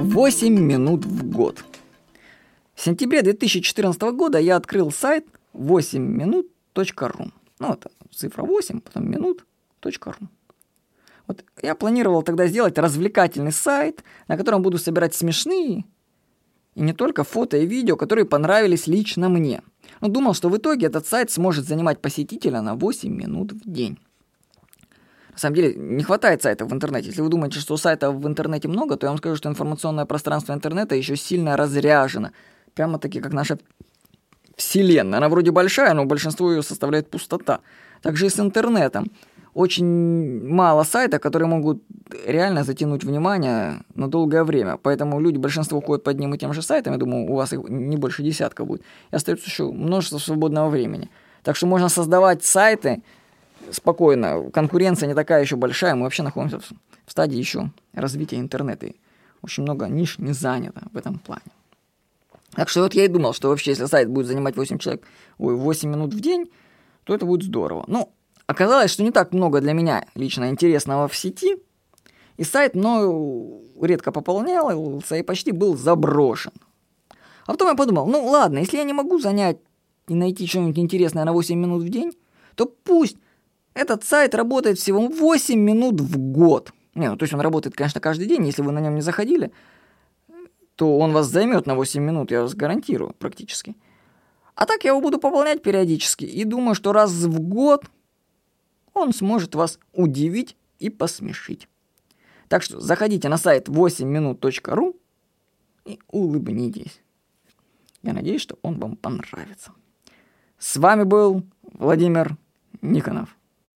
8 минут в год. В сентябре 2014 года я открыл сайт 8минут.ру. Ну, это цифра 8, потом минут.ру. Вот я планировал тогда сделать развлекательный сайт, на котором буду собирать смешные и не только фото и видео, которые понравились лично мне. Но думал, что в итоге этот сайт сможет занимать посетителя на 8 минут в день. На самом деле не хватает сайтов в интернете. Если вы думаете, что сайтов в интернете много, то я вам скажу, что информационное пространство интернета еще сильно разряжено. Прямо-таки как наша вселенная. Она вроде большая, но большинство ее составляет пустота. Также и с интернетом. Очень мало сайтов, которые могут реально затянуть внимание на долгое время. Поэтому люди, большинство ходят по одним и тем же сайтам. Я думаю, у вас их не больше десятка будет. И остается еще множество свободного времени. Так что можно создавать сайты, спокойно. Конкуренция не такая еще большая. Мы вообще находимся в, стадии еще развития интернета. И очень много ниш не занято в этом плане. Так что вот я и думал, что вообще, если сайт будет занимать 8 человек, ой, 8 минут в день, то это будет здорово. Ну, оказалось, что не так много для меня лично интересного в сети, и сайт мною редко пополнялся и почти был заброшен. А потом я подумал, ну ладно, если я не могу занять и найти что-нибудь интересное на 8 минут в день, то пусть этот сайт работает всего 8 минут в год. Не, ну то есть он работает, конечно, каждый день, если вы на нем не заходили, то он вас займет на 8 минут, я вас гарантирую, практически. А так я его буду пополнять периодически и думаю, что раз в год он сможет вас удивить и посмешить. Так что заходите на сайт 8minut.ru и улыбнитесь. Я надеюсь, что он вам понравится. С вами был Владимир Никонов.